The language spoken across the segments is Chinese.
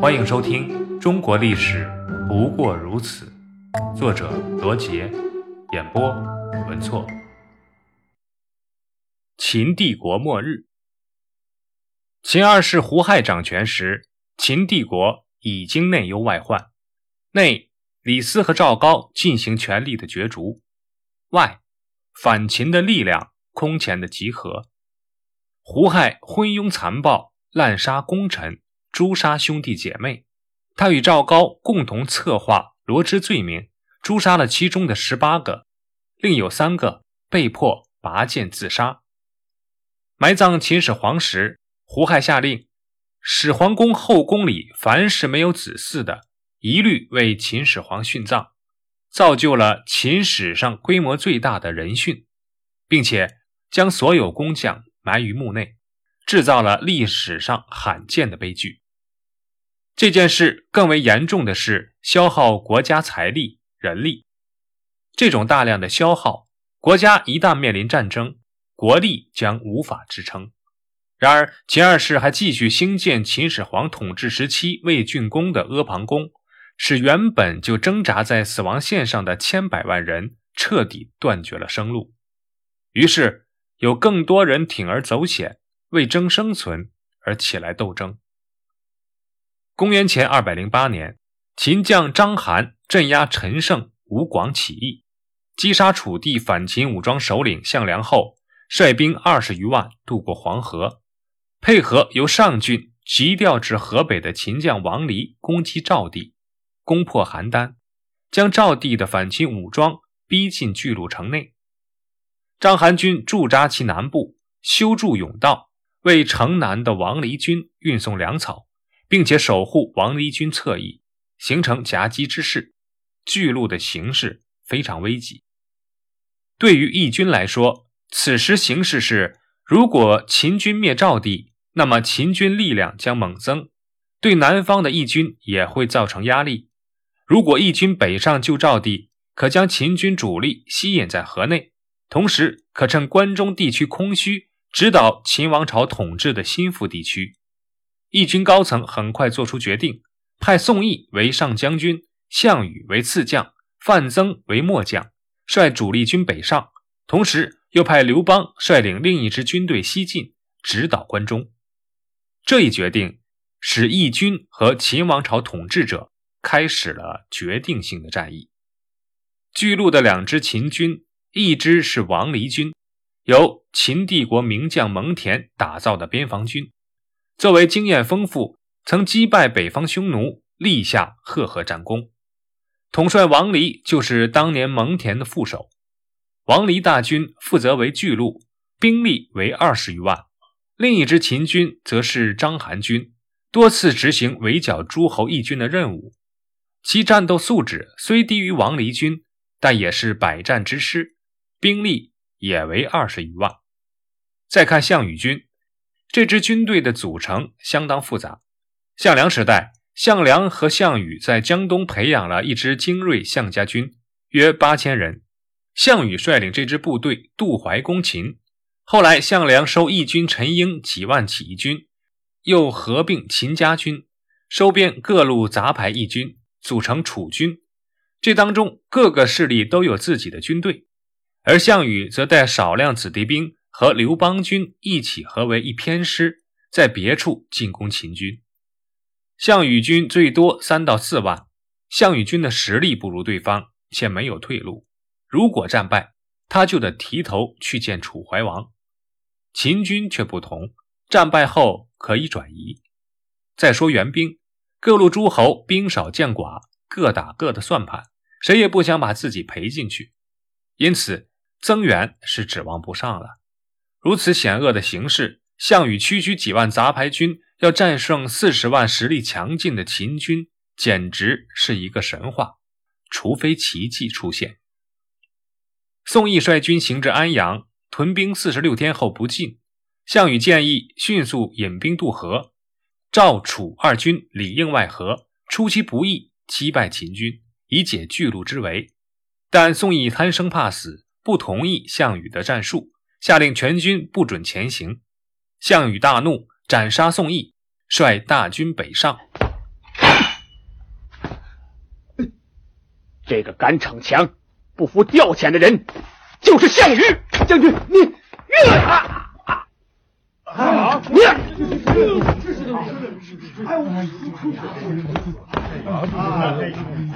欢迎收听《中国历史不过如此》，作者罗杰，演播文措。秦帝国末日，秦二世胡亥掌权时，秦帝国已经内忧外患，内李斯和赵高进行权力的角逐，外反秦的力量空前的集合。胡亥昏庸残暴，滥杀功臣。诛杀兄弟姐妹，他与赵高共同策划罗织罪名，诛杀了其中的十八个，另有三个被迫拔剑自杀。埋葬秦始皇时，胡亥下令，始皇宫后宫里凡是没有子嗣的，一律为秦始皇殉葬，造就了秦史上规模最大的人殉，并且将所有工匠埋于墓内，制造了历史上罕见的悲剧。这件事更为严重的是消耗国家财力、人力。这种大量的消耗，国家一旦面临战争，国力将无法支撑。然而，秦二世还继续兴建秦始皇统治时期未竣工的阿房宫，使原本就挣扎在死亡线上的千百万人彻底断绝了生路。于是，有更多人铤而走险，为争生存而起来斗争。公元前二百零八年，秦将章邯镇压陈胜、吴广起义，击杀楚地反秦武装首领项梁后，率兵二十余万渡过黄河，配合由上郡急调至河北的秦将王离攻击赵地，攻破邯郸，将赵地的反秦武装逼进巨鹿城内。章邯军驻扎其南部，修筑甬道，为城南的王离军运送粮草。并且守护王离军侧翼，形成夹击之势。巨鹿的形势非常危急。对于义军来说，此时形势是：如果秦军灭赵地，那么秦军力量将猛增，对南方的义军也会造成压力。如果义军北上救赵地，可将秦军主力吸引在河内，同时可趁关中地区空虚，指导秦王朝统治的心腹地区。义军高层很快做出决定，派宋义为上将军，项羽为次将，范增为末将，率主力军北上，同时又派刘邦率领另一支军队西进，直捣关中。这一决定使义军和秦王朝统治者开始了决定性的战役。巨鹿的两支秦军，一支是王离军，由秦帝国名将蒙恬打造的边防军。作为经验丰富，曾击败北方匈奴，立下赫赫战功。统帅王离就是当年蒙恬的副手。王离大军负责为巨鹿，兵力为二十余万。另一支秦军则是章邯军，多次执行围剿诸侯义军的任务。其战斗素质虽低于王离军，但也是百战之师，兵力也为二十余万。再看项羽军。这支军队的组成相当复杂。项梁时代，项梁和项羽在江东培养了一支精锐项家军，约八千人。项羽率领这支部队渡淮攻秦。后来，项梁收义军陈婴几万起义军，又合并秦家军，收编各路杂牌义军，组成楚军。这当中各个势力都有自己的军队，而项羽则带少量子弟兵。和刘邦军一起合为一偏师，在别处进攻秦军。项羽军最多三到四万，项羽军的实力不如对方，且没有退路。如果战败，他就得提头去见楚怀王。秦军却不同，战败后可以转移。再说援兵，各路诸侯兵少将寡，各打各的算盘，谁也不想把自己赔进去，因此增援是指望不上了。如此险恶的形势，项羽区区几万杂牌军要战胜四十万实力强劲的秦军，简直是一个神话。除非奇迹出现。宋义率军行至安阳，屯兵四十六天后不进。项羽建议迅速引兵渡河，赵楚二军里应外合，出其不意击败秦军，以解巨鹿之围。但宋义贪生怕死，不同意项羽的战术。下令全军不准前行，项羽大怒，斩杀宋义，率大军北上。这个敢逞强、不服调遣的人，就是项羽将军。你，啊啊！啊！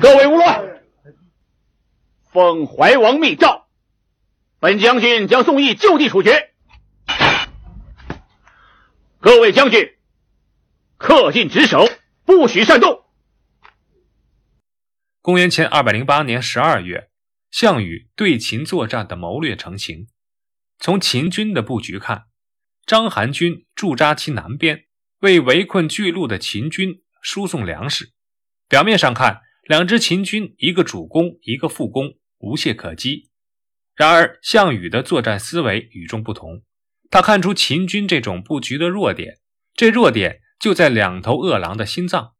各位勿乱，奉怀王密诏。本将军将宋义就地处决。各位将军，恪尽职守，不许擅动。公元前二百零八年十二月，项羽对秦作战的谋略成型。从秦军的布局看，章邯军驻扎其南边，为围困巨鹿的秦军输送粮食。表面上看，两支秦军一个主攻，一个副攻，无懈可击。然而，项羽的作战思维与众不同。他看出秦军这种布局的弱点，这弱点就在两头饿狼的心脏。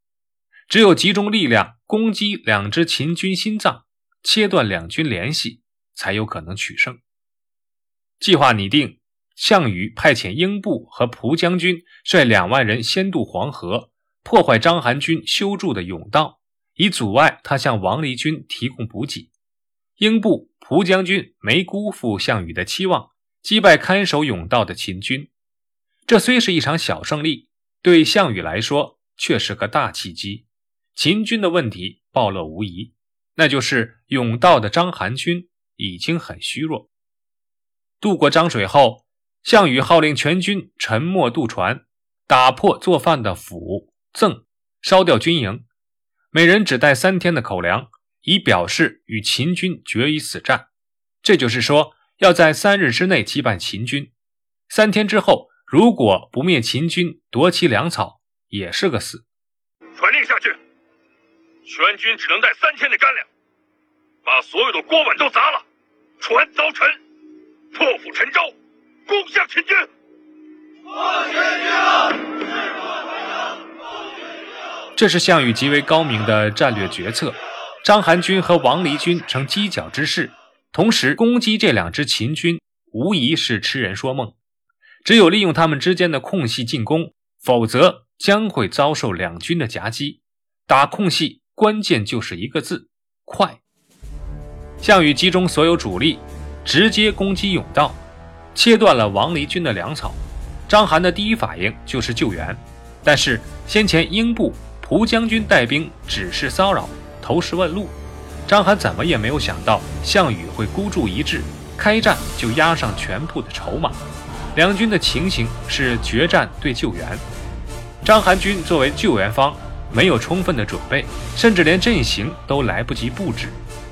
只有集中力量攻击两支秦军心脏，切断两军联系，才有可能取胜。计划拟定，项羽派遣英布和蒲将军率两万人先渡黄河，破坏章邯军修筑的甬道，以阻碍他向王离军提供补给。英布、蒲将军没辜负项羽的期望，击败看守甬道的秦军。这虽是一场小胜利，对项羽来说却是个大契机。秦军的问题暴露无遗，那就是甬道的章邯军已经很虚弱。渡过漳水后，项羽号令全军沉没渡船，打破做饭的釜甑，烧掉军营，每人只带三天的口粮，以表示与秦军决一死战。这就是说，要在三日之内击败秦军。三天之后，如果不灭秦军，夺其粮草，也是个死。传令下去。全军只能带三天的干粮，把所有的锅碗都砸了，船凿沉，破釜沉舟，攻向秦军。这是项羽极为高明的战略决策。章邯军和王离军成犄角之势，同时攻击这两支秦军，无疑是痴人说梦。只有利用他们之间的空隙进攻，否则将会遭受两军的夹击。打空隙。关键就是一个字：快。项羽集中所有主力，直接攻击甬道，切断了王离军的粮草。章邯的第一反应就是救援，但是先前英布、蒲将军带兵只是骚扰、投石问路，章邯怎么也没有想到项羽会孤注一掷，开战就押上全部的筹码。两军的情形是决战对救援，章邯军作为救援方。没有充分的准备，甚至连阵型都来不及布置，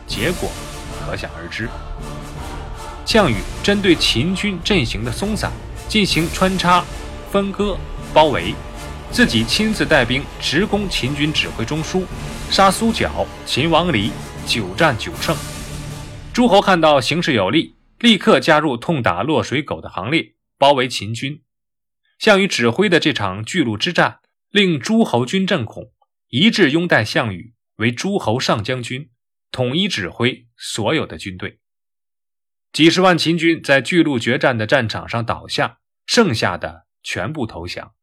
结果可想而知。项羽针对秦军阵型的松散进行穿插、分割、包围，自己亲自带兵直攻秦军指挥中枢，杀苏角、秦王离，久战久胜。诸侯看到形势有利，立刻加入痛打落水狗的行列，包围秦军。项羽指挥的这场巨鹿之战。令诸侯军震恐，一致拥戴项羽为诸侯上将军，统一指挥所有的军队。几十万秦军在巨鹿决战的战场上倒下，剩下的全部投降。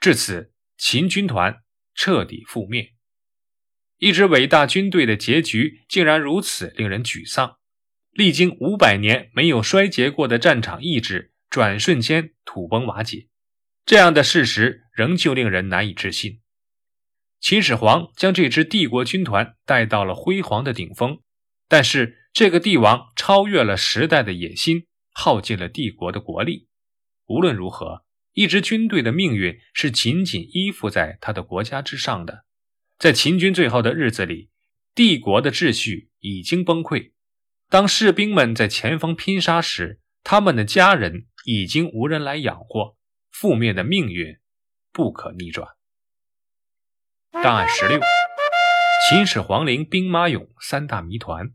至此，秦军团彻底覆灭。一支伟大军队的结局竟然如此令人沮丧。历经五百年没有衰竭过的战场意志，转瞬间土崩瓦解。这样的事实仍旧令人难以置信。秦始皇将这支帝国军团带到了辉煌的顶峰，但是这个帝王超越了时代的野心，耗尽了帝国的国力。无论如何，一支军队的命运是紧紧依附在他的国家之上的。在秦军最后的日子里，帝国的秩序已经崩溃。当士兵们在前方拼杀时，他们的家人已经无人来养活。覆灭的命运不可逆转。档案十六：秦始皇陵兵马俑三大谜团。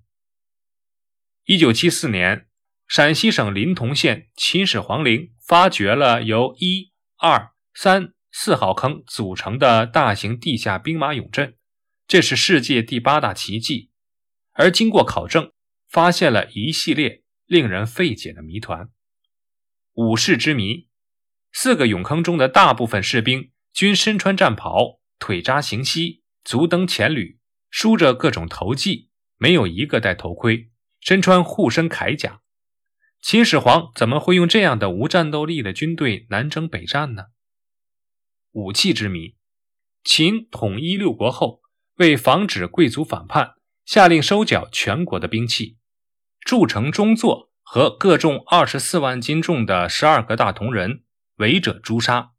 一九七四年，陕西省临潼县秦始皇陵发掘了由一、二、三、四号坑组成的大型地下兵马俑阵，这是世界第八大奇迹。而经过考证，发现了一系列令人费解的谜团。武士之谜。四个俑坑中的大部分士兵均身穿战袍，腿扎行膝，足蹬前履，梳着各种头髻，没有一个戴头盔，身穿护身铠甲。秦始皇怎么会用这样的无战斗力的军队南征北战呢？武器之谜，秦统一六国后，为防止贵族反叛，下令收缴全国的兵器，筑城中座和各重二十四万斤重的十二个大铜人，违者诛杀。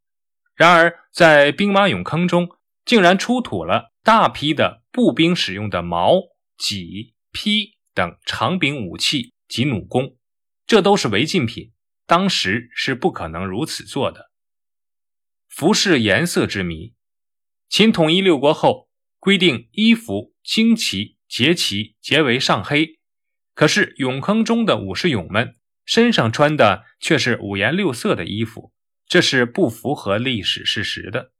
然而，在兵马俑坑中，竟然出土了大批的步兵使用的矛、戟、劈等长柄武器及弩弓。这都是违禁品，当时是不可能如此做的。服饰颜色之谜，秦统一六国后，规定衣服旌旗结旗结为上黑，可是俑坑中的武士俑们身上穿的却是五颜六色的衣服，这是不符合历史事实的。